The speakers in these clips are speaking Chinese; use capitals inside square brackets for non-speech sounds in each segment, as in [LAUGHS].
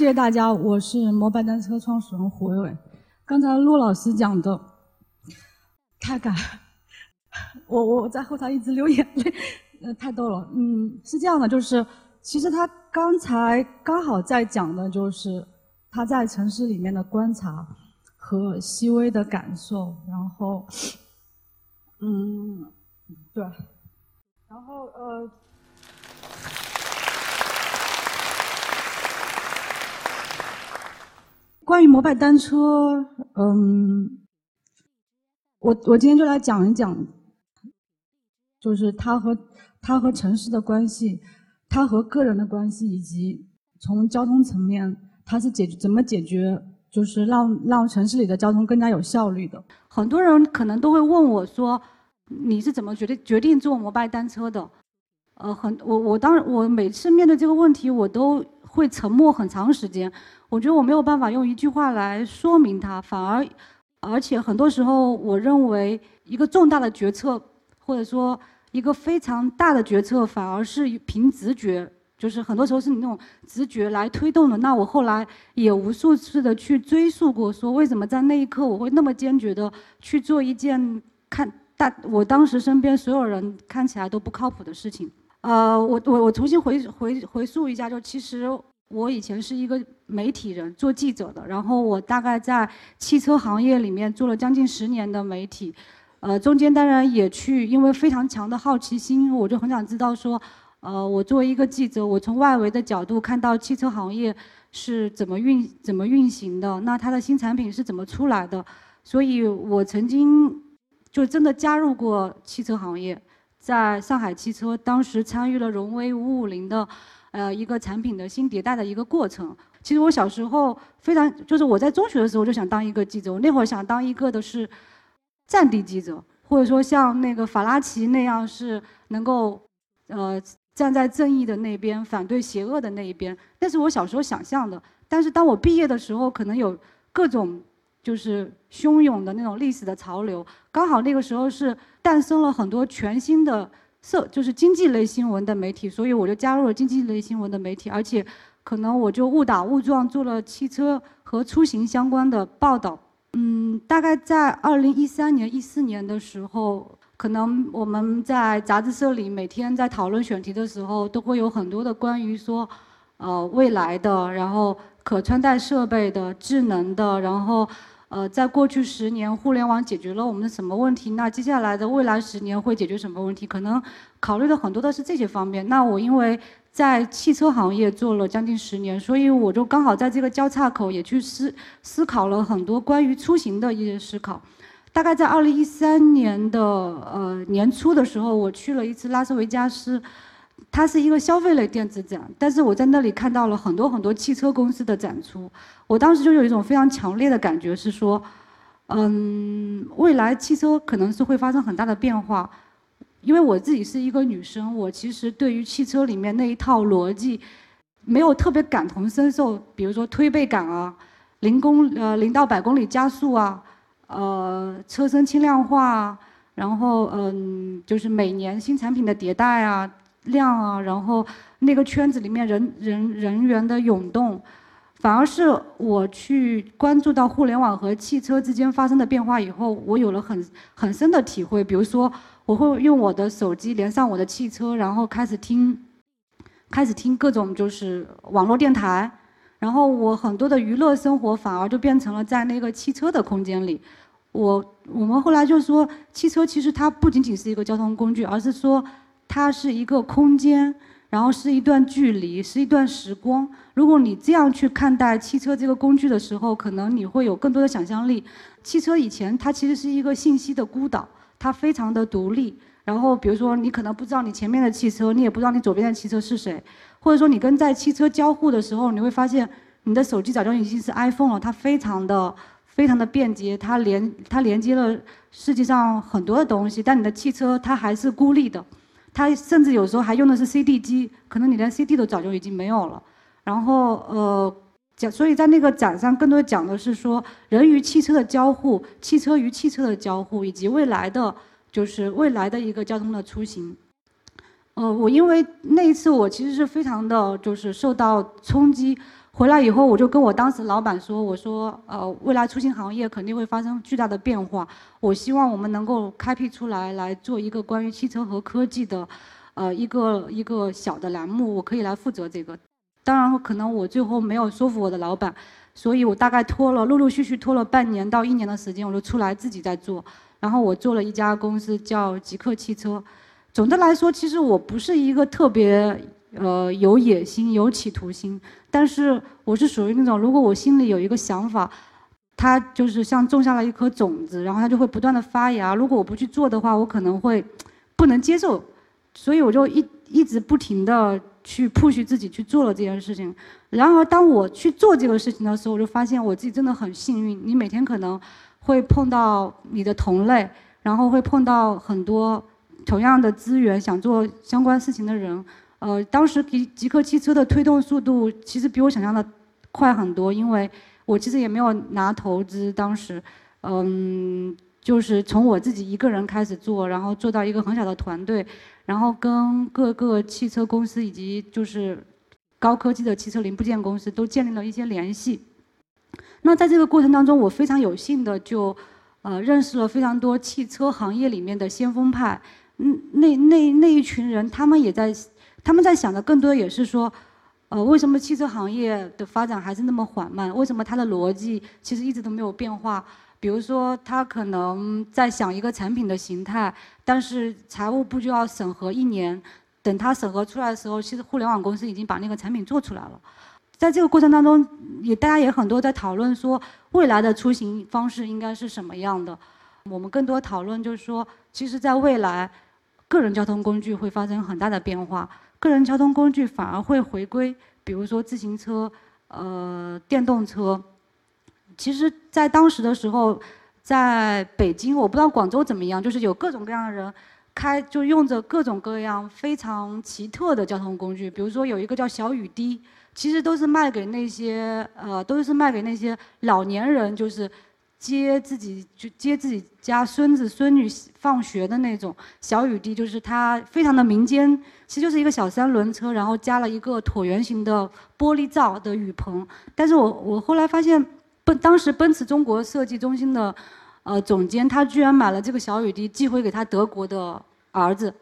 谢谢大家，我是摩拜单车创始人胡伟伟。刚才陆老师讲的太感，[LAUGHS] 我我在后台一直流眼泪，呃，太逗了。嗯，是这样的，就是其实他刚才刚好在讲的就是他在城市里面的观察和细微的感受，然后，嗯，对，然后呃。关于摩拜单车，嗯，我我今天就来讲一讲，就是它和它和城市的关系，它和个人的关系，以及从交通层面，它是解决怎么解决，就是让让城市里的交通更加有效率的。很多人可能都会问我说，你是怎么决定决定坐摩拜单车的？呃，很我我当我每次面对这个问题，我都会沉默很长时间。我觉得我没有办法用一句话来说明它，反而，而且很多时候，我认为一个重大的决策，或者说一个非常大的决策，反而是凭直觉，就是很多时候是你那种直觉来推动的。那我后来也无数次的去追溯过，说为什么在那一刻我会那么坚决的去做一件看大我当时身边所有人看起来都不靠谱的事情。呃，我我我重新回回回溯一下，就其实。我以前是一个媒体人，做记者的。然后我大概在汽车行业里面做了将近十年的媒体，呃，中间当然也去，因为非常强的好奇心，我就很想知道说，呃，我作为一个记者，我从外围的角度看到汽车行业是怎么运怎么运行的，那它的新产品是怎么出来的。所以我曾经就真的加入过汽车行业，在上海汽车，当时参与了荣威五五零的。呃，一个产品的新迭代的一个过程。其实我小时候非常，就是我在中学的时候就想当一个记者。我那会儿想当一个的是战地记者，或者说像那个法拉奇那样是能够呃站在正义的那边，反对邪恶的那一边。那是我小时候想象的。但是当我毕业的时候，可能有各种就是汹涌的那种历史的潮流，刚好那个时候是诞生了很多全新的。社就是经济类新闻的媒体，所以我就加入了经济类新闻的媒体，而且可能我就误打误撞做了汽车和出行相关的报道。嗯，大概在二零一三年、一四年的时候，可能我们在杂志社里每天在讨论选题的时候，都会有很多的关于说，呃，未来的，然后可穿戴设备的、智能的，然后。呃，在过去十年，互联网解决了我们的什么问题？那接下来的未来十年会解决什么问题？可能考虑的很多的是这些方面。那我因为在汽车行业做了将近十年，所以我就刚好在这个交叉口也去思思考了很多关于出行的一些思考。大概在二零一三年的呃年初的时候，我去了一次拉斯维加斯。它是一个消费类电子展，但是我在那里看到了很多很多汽车公司的展出。我当时就有一种非常强烈的感觉，是说，嗯，未来汽车可能是会发生很大的变化。因为我自己是一个女生，我其实对于汽车里面那一套逻辑，没有特别感同身受。比如说推背感啊，零公呃零到百公里加速啊，呃车身轻量化啊，然后嗯就是每年新产品的迭代啊。量啊，然后那个圈子里面人人人员的涌动，反而是我去关注到互联网和汽车之间发生的变化以后，我有了很很深的体会。比如说，我会用我的手机连上我的汽车，然后开始听，开始听各种就是网络电台，然后我很多的娱乐生活反而就变成了在那个汽车的空间里。我我们后来就说，汽车其实它不仅仅是一个交通工具，而是说。它是一个空间，然后是一段距离，是一段时光。如果你这样去看待汽车这个工具的时候，可能你会有更多的想象力。汽车以前它其实是一个信息的孤岛，它非常的独立。然后比如说你可能不知道你前面的汽车，你也不知道你左边的汽车是谁，或者说你跟在汽车交互的时候，你会发现你的手机早就已经是 iPhone 了，它非常的非常的便捷，它连它连接了世界上很多的东西，但你的汽车它还是孤立的。它甚至有时候还用的是 CD 机，可能你连 CD 都早就已经没有了。然后呃，讲，所以在那个展上更多讲的是说人与汽车的交互，汽车与汽车的交互，以及未来的就是未来的一个交通的出行。呃，我因为那一次我其实是非常的就是受到冲击，回来以后，我就跟我当时老板说：“我说，呃，未来出行行业肯定会发生巨大的变化，我希望我们能够开辟出来，来做一个关于汽车和科技的，呃，一个一个小的栏目，我可以来负责这个。当然，可能我最后没有说服我的老板，所以我大概拖了，陆陆续续拖了半年到一年的时间，我就出来自己在做。然后我做了一家公司叫极客汽车。总的来说，其实我不是一个特别。”呃，有野心，有企图心，但是我是属于那种，如果我心里有一个想法，它就是像种下了一颗种子，然后它就会不断的发芽。如果我不去做的话，我可能会不能接受，所以我就一一直不停的去 push 自己去做了这件事情。然而，当我去做这个事情的时候，我就发现我自己真的很幸运。你每天可能会碰到你的同类，然后会碰到很多同样的资源想做相关事情的人。呃，当时极极客汽车的推动速度其实比我想象的快很多，因为我其实也没有拿投资，当时，嗯，就是从我自己一个人开始做，然后做到一个很小的团队，然后跟各个汽车公司以及就是高科技的汽车零部件公司都建立了一些联系。那在这个过程当中，我非常有幸的就呃认识了非常多汽车行业里面的先锋派，嗯，那那那一群人，他们也在。他们在想的更多也是说，呃，为什么汽车行业的发展还是那么缓慢？为什么它的逻辑其实一直都没有变化？比如说，他可能在想一个产品的形态，但是财务部就要审核一年，等他审核出来的时候，其实互联网公司已经把那个产品做出来了。在这个过程当中，也大家也很多在讨论说，未来的出行方式应该是什么样的？我们更多讨论就是说，其实在未来，个人交通工具会发生很大的变化。个人交通工具反而会回归，比如说自行车、呃电动车。其实，在当时的时候，在北京，我不知道广州怎么样，就是有各种各样的人开，就用着各种各样非常奇特的交通工具。比如说有一个叫小雨滴，其实都是卖给那些呃，都是卖给那些老年人，就是接自己就接自己家孙子孙女放学的那种小雨滴，就是它非常的民间。其实就是一个小三轮车，然后加了一个椭圆形的玻璃罩的雨棚。但是我我后来发现，奔当时奔驰中国设计中心的，呃总监他居然买了这个小雨滴寄回给他德国的儿子，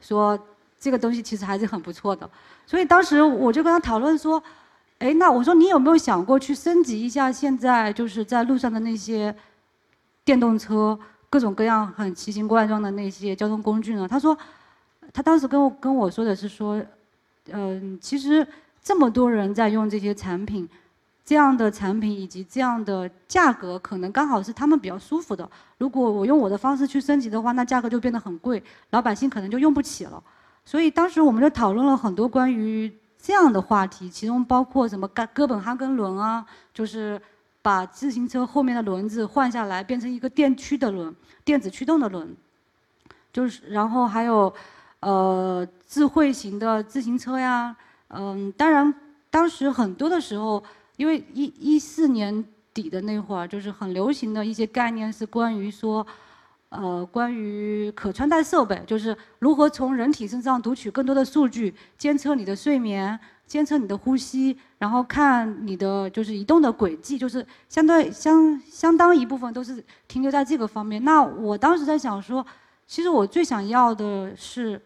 说这个东西其实还是很不错的。所以当时我就跟他讨论说，哎，那我说你有没有想过去升级一下现在就是在路上的那些电动车，各种各样很奇形怪状的那些交通工具呢？他说。他当时跟我跟我说的是说，嗯，其实这么多人在用这些产品，这样的产品以及这样的价格，可能刚好是他们比较舒服的。如果我用我的方式去升级的话，那价格就变得很贵，老百姓可能就用不起了。所以当时我们就讨论了很多关于这样的话题，其中包括什么哥哥本哈根轮啊，就是把自行车后面的轮子换下来，变成一个电驱的轮，电子驱动的轮，就是然后还有。呃，智慧型的自行车呀，嗯，当然，当时很多的时候，因为一一四年底的那会儿，就是很流行的一些概念是关于说，呃，关于可穿戴设备，就是如何从人体身上读取更多的数据，监测你的睡眠，监测你的呼吸，然后看你的就是移动的轨迹，就是相对相相当一部分都是停留在这个方面。那我当时在想说，其实我最想要的是。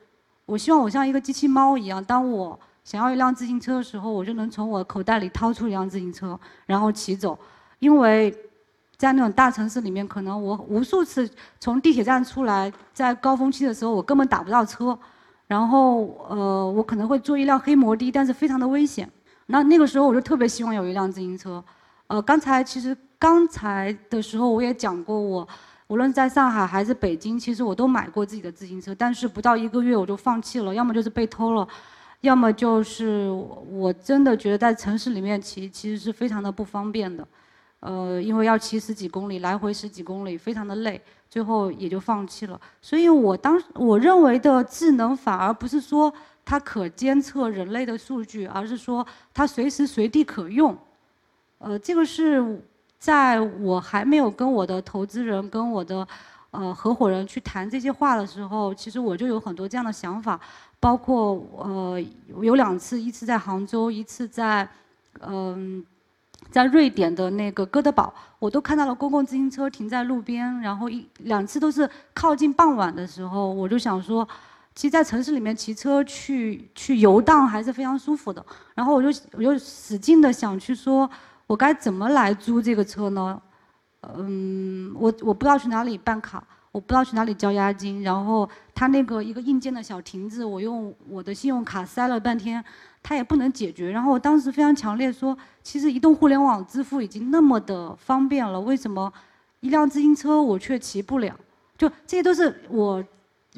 我希望我像一个机器猫一样，当我想要一辆自行车的时候，我就能从我口袋里掏出一辆自行车，然后骑走。因为在那种大城市里面，可能我无数次从地铁站出来，在高峰期的时候，我根本打不到车。然后，呃，我可能会坐一辆黑摩的，但是非常的危险。那那个时候，我就特别希望有一辆自行车。呃，刚才其实刚才的时候我也讲过我。无论在上海还是北京，其实我都买过自己的自行车，但是不到一个月我就放弃了，要么就是被偷了，要么就是我真的觉得在城市里面骑其实是非常的不方便的，呃，因为要骑十几公里，来回十几公里，非常的累，最后也就放弃了。所以我当我认为的智能反而不是说它可监测人类的数据，而是说它随时随地可用，呃，这个是。在我还没有跟我的投资人、跟我的呃合伙人去谈这些话的时候，其实我就有很多这样的想法，包括呃有两次，一次在杭州，一次在嗯，在瑞典的那个哥德堡，我都看到了公共自行车停在路边，然后一两次都是靠近傍晚的时候，我就想说，其实，在城市里面骑车去去游荡还是非常舒服的。然后我就我就使劲的想去说，我该怎么来租这个车呢？嗯，我我不知道去哪里办卡。我不知道去哪里交押金，然后他那个一个硬件的小亭子，我用我的信用卡塞了半天，他也不能解决。然后我当时非常强烈说，其实移动互联网支付已经那么的方便了，为什么一辆自行车我却骑不了？就这些都是我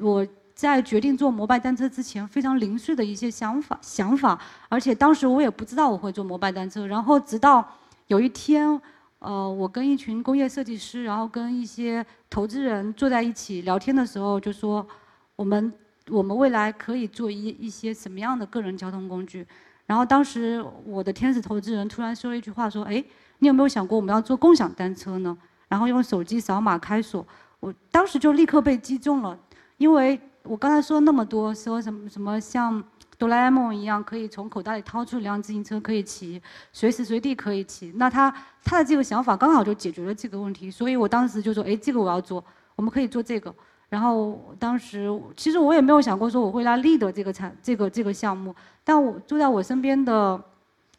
我在决定坐摩拜单车之前非常零碎的一些想法想法，而且当时我也不知道我会坐摩拜单车，然后直到有一天。呃，我跟一群工业设计师，然后跟一些投资人坐在一起聊天的时候，就说我们我们未来可以做一一些什么样的个人交通工具。然后当时我的天使投资人突然说了一句话，说：“哎，你有没有想过我们要做共享单车呢？然后用手机扫码开锁。”我当时就立刻被击中了，因为我刚才说那么多，说什么什么像。哆啦 A 梦一样，可以从口袋里掏出一辆自行车，可以骑，随时随地可以骑。那他他的这个想法刚好就解决了这个问题，所以我当时就说：“哎，这个我要做，我们可以做这个。”然后当时其实我也没有想过说我会来 lead 这个产这个这个项目，但我坐在我身边的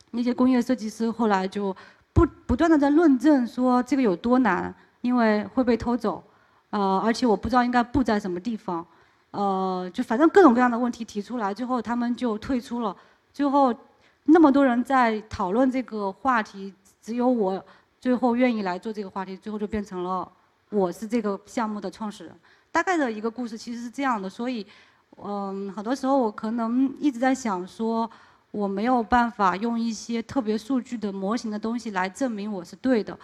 那些工业设计师后来就不不断的在论证说这个有多难，因为会被偷走，呃，而且我不知道应该布在什么地方。呃，就反正各种各样的问题提出来，最后他们就退出了。最后那么多人在讨论这个话题，只有我最后愿意来做这个话题，最后就变成了我是这个项目的创始人。大概的一个故事其实是这样的，所以嗯，很多时候我可能一直在想说，我没有办法用一些特别数据的模型的东西来证明我是对的。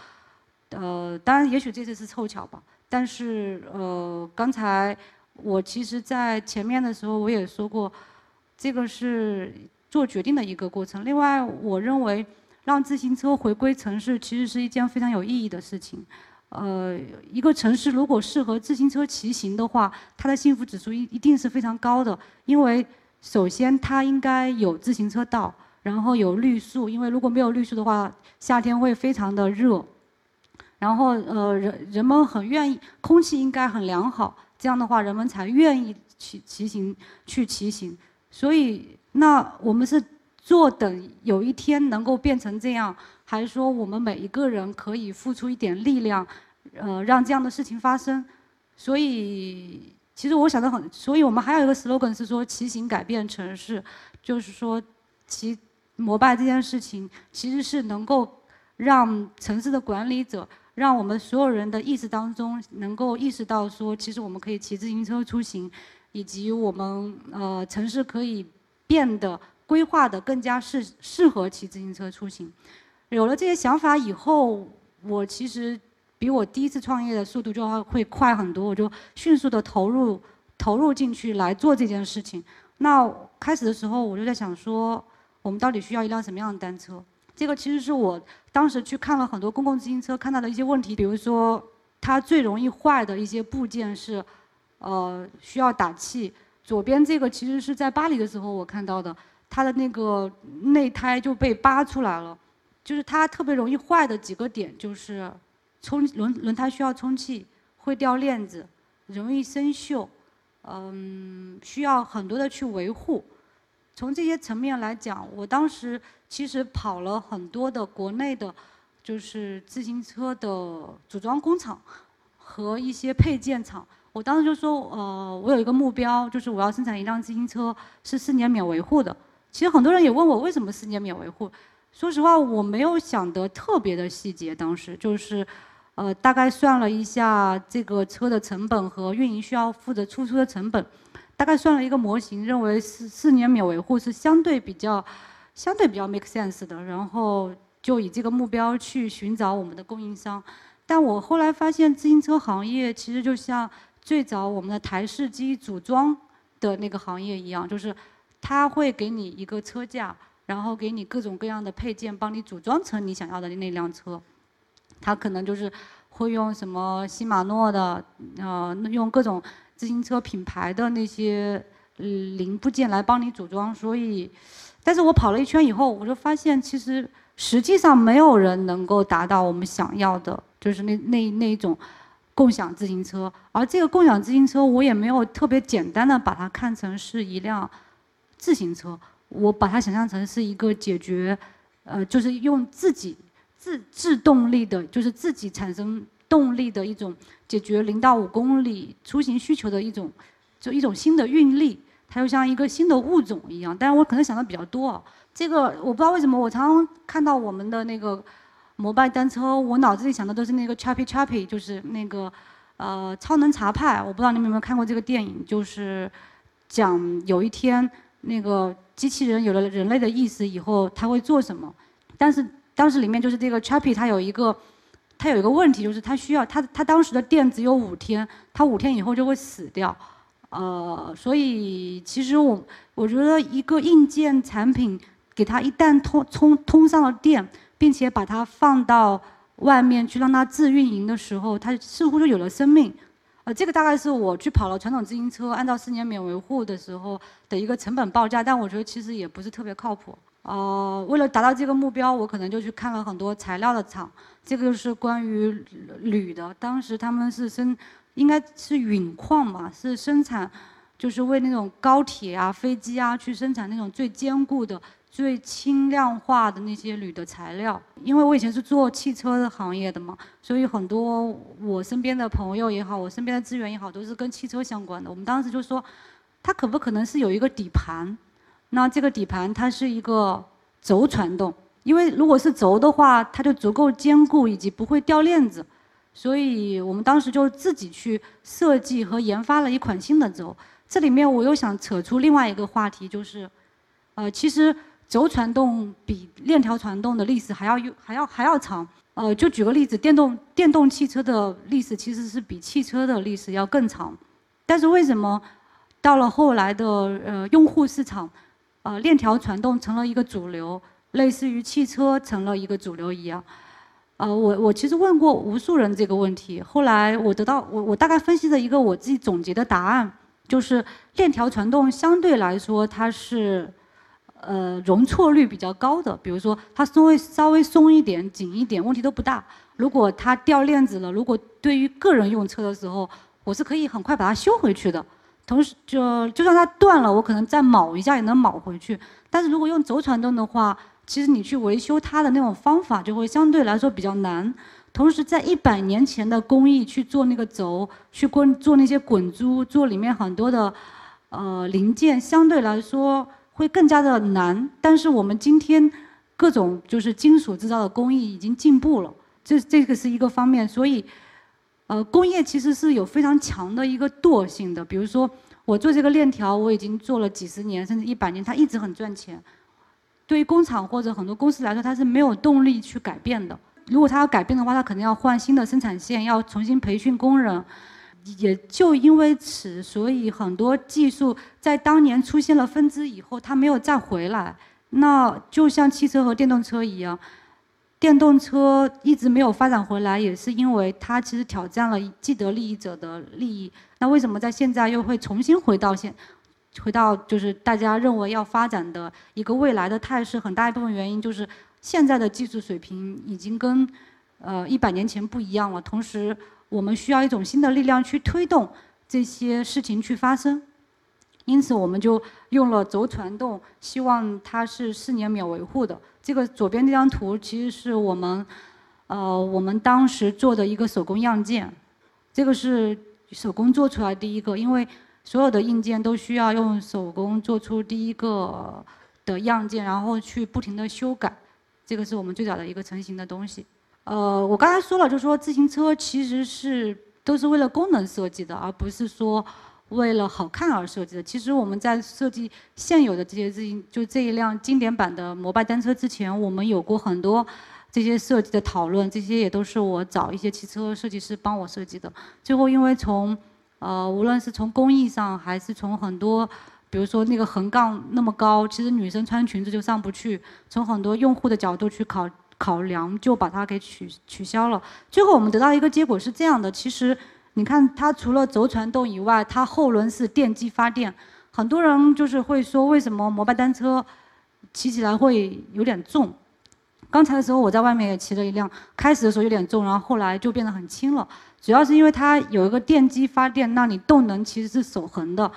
呃，当然也许这次是凑巧吧，但是呃，刚才。我其实，在前面的时候我也说过，这个是做决定的一个过程。另外，我认为让自行车回归城市，其实是一件非常有意义的事情。呃，一个城市如果适合自行车骑行的话，它的幸福指数一一定是非常高的。因为首先它应该有自行车道，然后有绿树，因为如果没有绿树的话，夏天会非常的热。然后呃，人人们很愿意，空气应该很良好。这样的话，人们才愿意去骑行，去骑行。所以，那我们是坐等有一天能够变成这样，还是说我们每一个人可以付出一点力量，呃，让这样的事情发生？所以，其实我想的很，所以我们还有一个 slogan 是说，骑行改变城市，就是说，骑摩拜这件事情其实是能够让城市的管理者。让我们所有人的意识当中能够意识到，说其实我们可以骑自行车出行，以及我们呃城市可以变得规划的更加适适合骑自行车出行。有了这些想法以后，我其实比我第一次创业的速度就会快很多，我就迅速的投入投入进去来做这件事情。那开始的时候我就在想说，我们到底需要一辆什么样的单车？这个其实是我当时去看了很多公共自行车，看到的一些问题，比如说它最容易坏的一些部件是，呃，需要打气。左边这个其实是在巴黎的时候我看到的，它的那个内胎就被扒出来了，就是它特别容易坏的几个点就是充轮轮胎需要充气，会掉链子，容易生锈，嗯，需要很多的去维护。从这些层面来讲，我当时。其实跑了很多的国内的，就是自行车的组装工厂和一些配件厂。我当时就说，呃，我有一个目标，就是我要生产一辆自行车是四年免维护的。其实很多人也问我为什么四年免维护。说实话，我没有想得特别的细节。当时就是，呃，大概算了一下这个车的成本和运营需要负责出租的成本，大概算了一个模型，认为四四年免维护是相对比较。相对比较 make sense 的，然后就以这个目标去寻找我们的供应商。但我后来发现，自行车行业其实就像最早我们的台式机组装的那个行业一样，就是它会给你一个车架，然后给你各种各样的配件，帮你组装成你想要的那辆车。它可能就是会用什么西马诺的，呃，用各种自行车品牌的那些零部件来帮你组装，所以。但是我跑了一圈以后，我就发现其实实际上没有人能够达到我们想要的，就是那那那一种共享自行车。而这个共享自行车，我也没有特别简单的把它看成是一辆自行车，我把它想象成是一个解决，呃，就是用自己自自动力的，就是自己产生动力的一种解决零到五公里出行需求的一种，就一种新的运力。它就像一个新的物种一样，但是我可能想的比较多。这个我不知道为什么，我常常看到我们的那个摩拜单车，我脑子里想的都是那个 Chappy Chappy，就是那个呃超能茶派。我不知道你们有没有看过这个电影，就是讲有一天那个机器人有了人类的意识以后，他会做什么？但是当时里面就是这个 Chappy，它有一个他有一个问题，就是他需要他他当时的电只有五天，他五天以后就会死掉。呃，所以其实我我觉得一个硬件产品，给它一旦通通通上了电，并且把它放到外面去让它自运营的时候，它似乎就有了生命。呃，这个大概是我去跑了传统自行车，按照四年免维护的时候的一个成本报价，但我觉得其实也不是特别靠谱。呃，为了达到这个目标，我可能就去看了很多材料的厂，这个是关于铝的，当时他们是生。应该是陨矿吧，是生产，就是为那种高铁啊、飞机啊去生产那种最坚固的、最轻量化的那些铝的材料。因为我以前是做汽车的行业的嘛，所以很多我身边的朋友也好，我身边的资源也好，都是跟汽车相关的。我们当时就说，它可不可能是有一个底盘？那这个底盘它是一个轴传动，因为如果是轴的话，它就足够坚固以及不会掉链子。所以我们当时就自己去设计和研发了一款新的轴。这里面我又想扯出另外一个话题，就是，呃，其实轴传动比链条传动的历史还要还要还要长。呃，就举个例子，电动电动汽车的历史其实是比汽车的历史要更长。但是为什么到了后来的呃用户市场，呃链条传动成了一个主流，类似于汽车成了一个主流一样？呃，我我其实问过无数人这个问题，后来我得到我我大概分析的一个我自己总结的答案，就是链条传动相对来说它是，呃容错率比较高的，比如说它稍微稍微松一点、紧一点，问题都不大。如果它掉链子了，如果对于个人用车的时候，我是可以很快把它修回去的。同时，就就算它断了，我可能再铆一下也能铆回去。但是如果用轴传动的话，其实你去维修它的那种方法就会相对来说比较难，同时在一百年前的工艺去做那个轴，去滚做那些滚珠，做里面很多的呃零件，相对来说会更加的难。但是我们今天各种就是金属制造的工艺已经进步了，这这个是一个方面。所以，呃，工业其实是有非常强的一个惰性的。比如说我做这个链条，我已经做了几十年甚至一百年，它一直很赚钱。对于工厂或者很多公司来说，它是没有动力去改变的。如果它要改变的话，它肯定要换新的生产线，要重新培训工人。也就因为此，所以很多技术在当年出现了分支以后，它没有再回来。那就像汽车和电动车一样，电动车一直没有发展回来，也是因为它其实挑战了既得利益者的利益。那为什么在现在又会重新回到现？回到就是大家认为要发展的一个未来的态势，很大一部分原因就是现在的技术水平已经跟呃一百年前不一样了。同时，我们需要一种新的力量去推动这些事情去发生。因此，我们就用了轴传动，希望它是四年免维护的。这个左边这张图其实是我们呃我们当时做的一个手工样件，这个是手工做出来第一个，因为。所有的硬件都需要用手工做出第一个的样件，然后去不停的修改，这个是我们最早的一个成型的东西。呃，我刚才说了，就是说自行车其实是都是为了功能设计的，而不是说为了好看而设计的。其实我们在设计现有的这些自行，就这一辆经典版的摩拜单车之前，我们有过很多这些设计的讨论，这些也都是我找一些汽车设计师帮我设计的。最后因为从呃，无论是从工艺上，还是从很多，比如说那个横杠那么高，其实女生穿裙子就上不去。从很多用户的角度去考考量，就把它给取取消了。最后我们得到一个结果是这样的：其实你看，它除了轴传动以外，它后轮是电机发电。很多人就是会说，为什么摩拜单车骑起来会有点重？刚才的时候我在外面也骑了一辆，开始的时候有点重，然后后来就变得很轻了。主要是因为它有一个电机发电，那你动能其实是守恒的。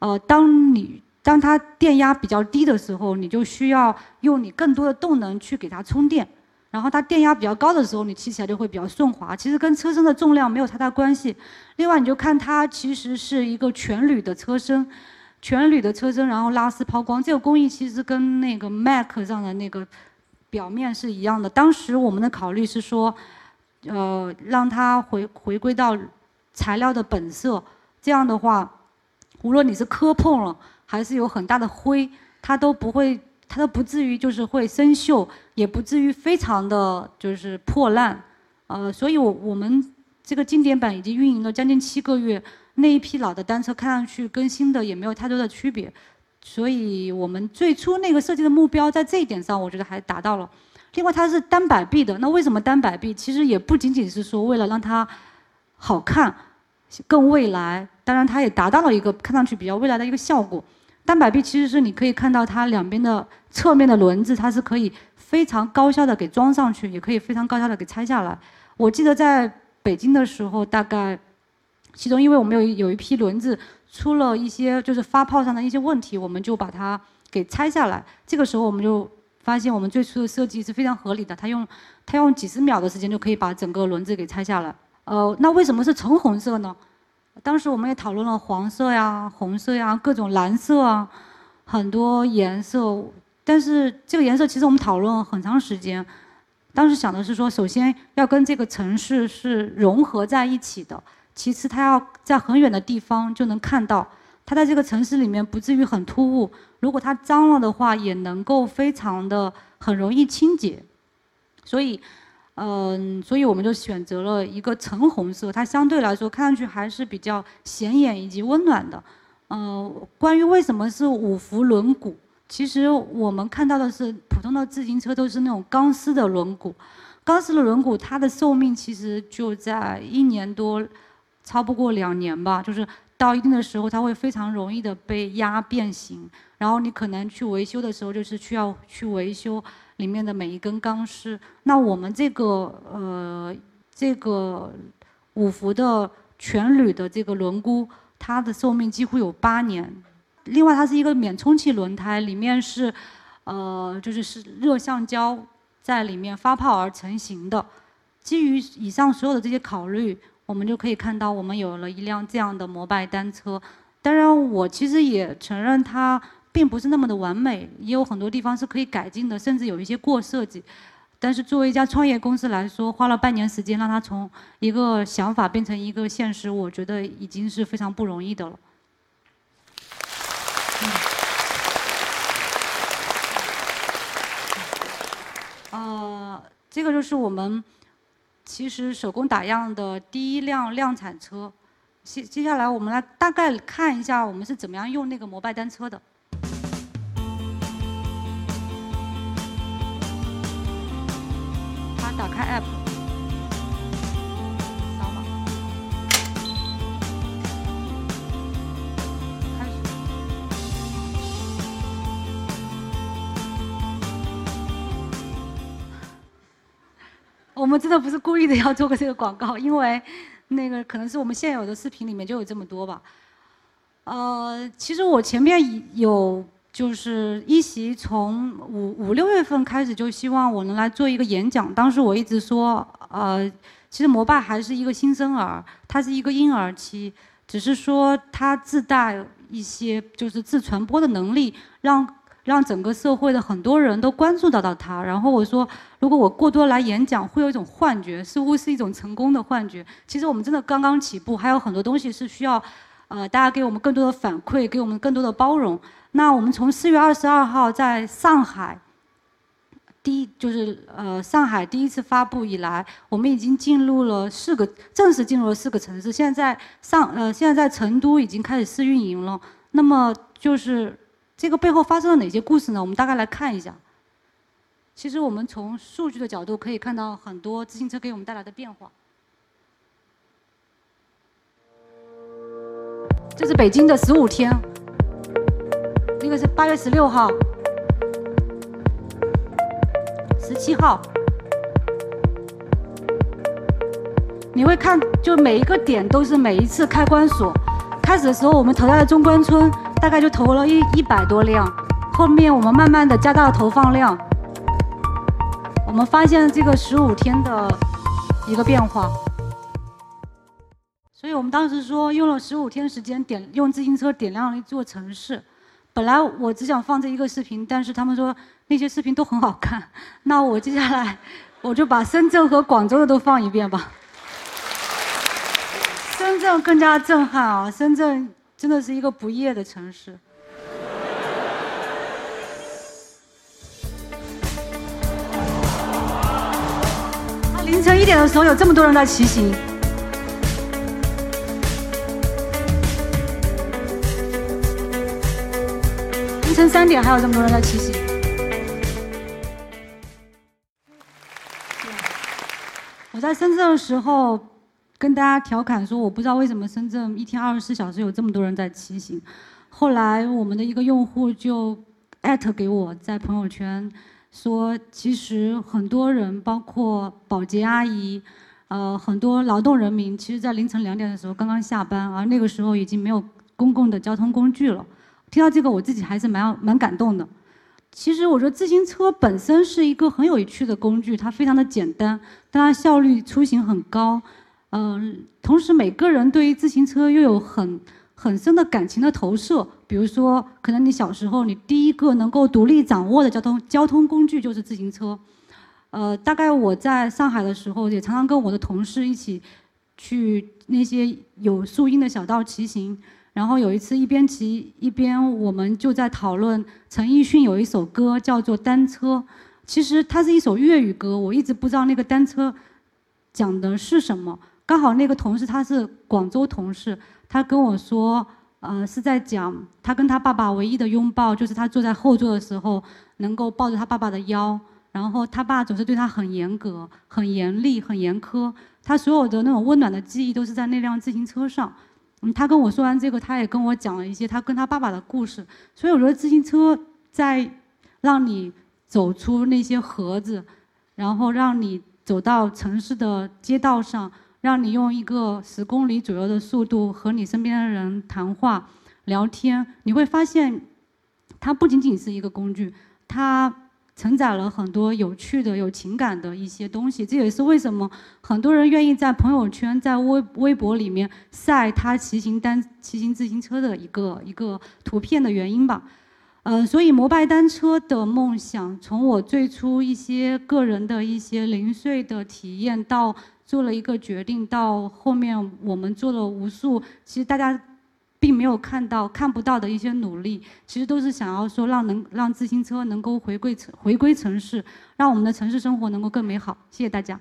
呃，当你当它电压比较低的时候，你就需要用你更多的动能去给它充电。然后它电压比较高的时候，你骑起来就会比较顺滑。其实跟车身的重量没有太大关系。另外，你就看它其实是一个全铝的车身，全铝的车身，然后拉丝抛光，这个工艺其实跟那个 Mac 上的那个。表面是一样的。当时我们的考虑是说，呃，让它回回归到材料的本色。这样的话，无论你是磕碰了，还是有很大的灰，它都不会，它都不至于就是会生锈，也不至于非常的就是破烂。呃，所以我我们这个经典版已经运营了将近七个月，那一批老的单车看上去跟新的也没有太多的区别。所以我们最初那个设计的目标，在这一点上，我觉得还达到了。另外，它是单摆臂的，那为什么单摆臂？其实也不仅仅是说为了让它好看、更未来，当然它也达到了一个看上去比较未来的一个效果。单摆臂其实是你可以看到它两边的侧面的轮子，它是可以非常高效的给装上去，也可以非常高效的给拆下来。我记得在北京的时候，大概 [LAUGHS] 其中因为我们有有一批轮子。出了一些就是发泡上的一些问题，我们就把它给拆下来。这个时候我们就发现，我们最初的设计是非常合理的。它用它用几十秒的时间就可以把整个轮子给拆下来。呃，那为什么是橙红色呢？当时我们也讨论了黄色呀、红色呀、各种蓝色啊，很多颜色。但是这个颜色其实我们讨论了很长时间。当时想的是说，首先要跟这个城市是融合在一起的。其次，它要在很远的地方就能看到，它在这个城市里面不至于很突兀。如果它脏了的话，也能够非常的很容易清洁。所以，嗯，所以我们就选择了一个橙红色，它相对来说看上去还是比较显眼以及温暖的。嗯，关于为什么是五辐轮毂，其实我们看到的是普通的自行车都是那种钢丝的轮毂，钢丝的轮毂它的寿命其实就在一年多。超不过两年吧，就是到一定的时候，它会非常容易的被压变形，然后你可能去维修的时候，就是需要去维修里面的每一根钢丝。那我们这个呃这个五伏的全铝的这个轮毂，它的寿命几乎有八年。另外，它是一个免充气轮胎，里面是呃就是是热橡胶在里面发泡而成型的。基于以上所有的这些考虑。我们就可以看到，我们有了一辆这样的摩拜单车。当然，我其实也承认它并不是那么的完美，也有很多地方是可以改进的，甚至有一些过设计。但是，作为一家创业公司来说，花了半年时间让它从一个想法变成一个现实，我觉得已经是非常不容易的了。呃，这个就是我们。其实手工打样的第一辆量产车，接接下来我们来大概看一下我们是怎么样用那个摩拜单车的。他打开 App。我们真的不是故意的要做个这个广告，因为那个可能是我们现有的视频里面就有这么多吧。呃，其实我前面有就是一席从五五六月份开始就希望我能来做一个演讲，当时我一直说，呃，其实摩拜还是一个新生儿，它是一个婴儿期，只是说它自带一些就是自传播的能力，让。让整个社会的很多人都关注到到他，然后我说，如果我过多来演讲，会有一种幻觉，似乎是一种成功的幻觉。其实我们真的刚刚起步，还有很多东西是需要，呃，大家给我们更多的反馈，给我们更多的包容。那我们从四月二十二号在上海，第一就是呃上海第一次发布以来，我们已经进入了四个正式进入了四个城市。现在在上呃现在在成都已经开始试运营了。那么就是。这个背后发生了哪些故事呢？我们大概来看一下。其实我们从数据的角度可以看到很多自行车给我们带来的变化。这是北京的十五天，那个是八月十六号，十七号。你会看，就每一个点都是每一次开关锁。开始的时候，我们投在了中关村，大概就投了一一百多辆。后面我们慢慢的加大了投放量，我们发现这个十五天的一个变化。所以我们当时说，用了十五天时间点用自行车点亮了一座城市。本来我只想放这一个视频，但是他们说那些视频都很好看，[LAUGHS] 那我接下来我就把深圳和广州的都放一遍吧。深圳更加震撼啊！深圳真的是一个不夜的城市。凌晨一点的时候有这么多人在骑行，凌晨三点还有这么多人在骑行。我在深圳的时候。跟大家调侃说，我不知道为什么深圳一天二十四小时有这么多人在骑行。后来我们的一个用户就艾特给我，在朋友圈说，其实很多人，包括保洁阿姨，呃，很多劳动人民，其实在凌晨两点的时候刚刚下班，而那个时候已经没有公共的交通工具了。听到这个，我自己还是蛮蛮感动的。其实我觉得自行车本身是一个很有趣的工具，它非常的简单，但它效率出行很高。嗯，同时每个人对于自行车又有很很深的感情的投射。比如说，可能你小时候你第一个能够独立掌握的交通交通工具就是自行车。呃，大概我在上海的时候，也常常跟我的同事一起去那些有树荫的小道骑行。然后有一次一边骑一边，我们就在讨论陈奕迅有一首歌叫做《单车》，其实它是一首粤语歌，我一直不知道那个单车讲的是什么。刚好那个同事他是广州同事，他跟我说，呃，是在讲他跟他爸爸唯一的拥抱，就是他坐在后座的时候能够抱着他爸爸的腰，然后他爸总是对他很严格、很严厉、很严苛，他所有的那种温暖的记忆都是在那辆自行车上。嗯，他跟我说完这个，他也跟我讲了一些他跟他爸爸的故事。所以我觉得自行车在让你走出那些盒子，然后让你走到城市的街道上。让你用一个十公里左右的速度和你身边的人谈话、聊天，你会发现，它不仅仅是一个工具，它承载了很多有趣的、有情感的一些东西。这也是为什么很多人愿意在朋友圈、在微微博里面晒他骑行单、骑行自行车的一个一个图片的原因吧。嗯，所以摩拜单车的梦想，从我最初一些个人的一些零碎的体验到。做了一个决定，到后面我们做了无数，其实大家并没有看到、看不到的一些努力，其实都是想要说让能让自行车能够回归城回归城市，让我们的城市生活能够更美好。谢谢大家。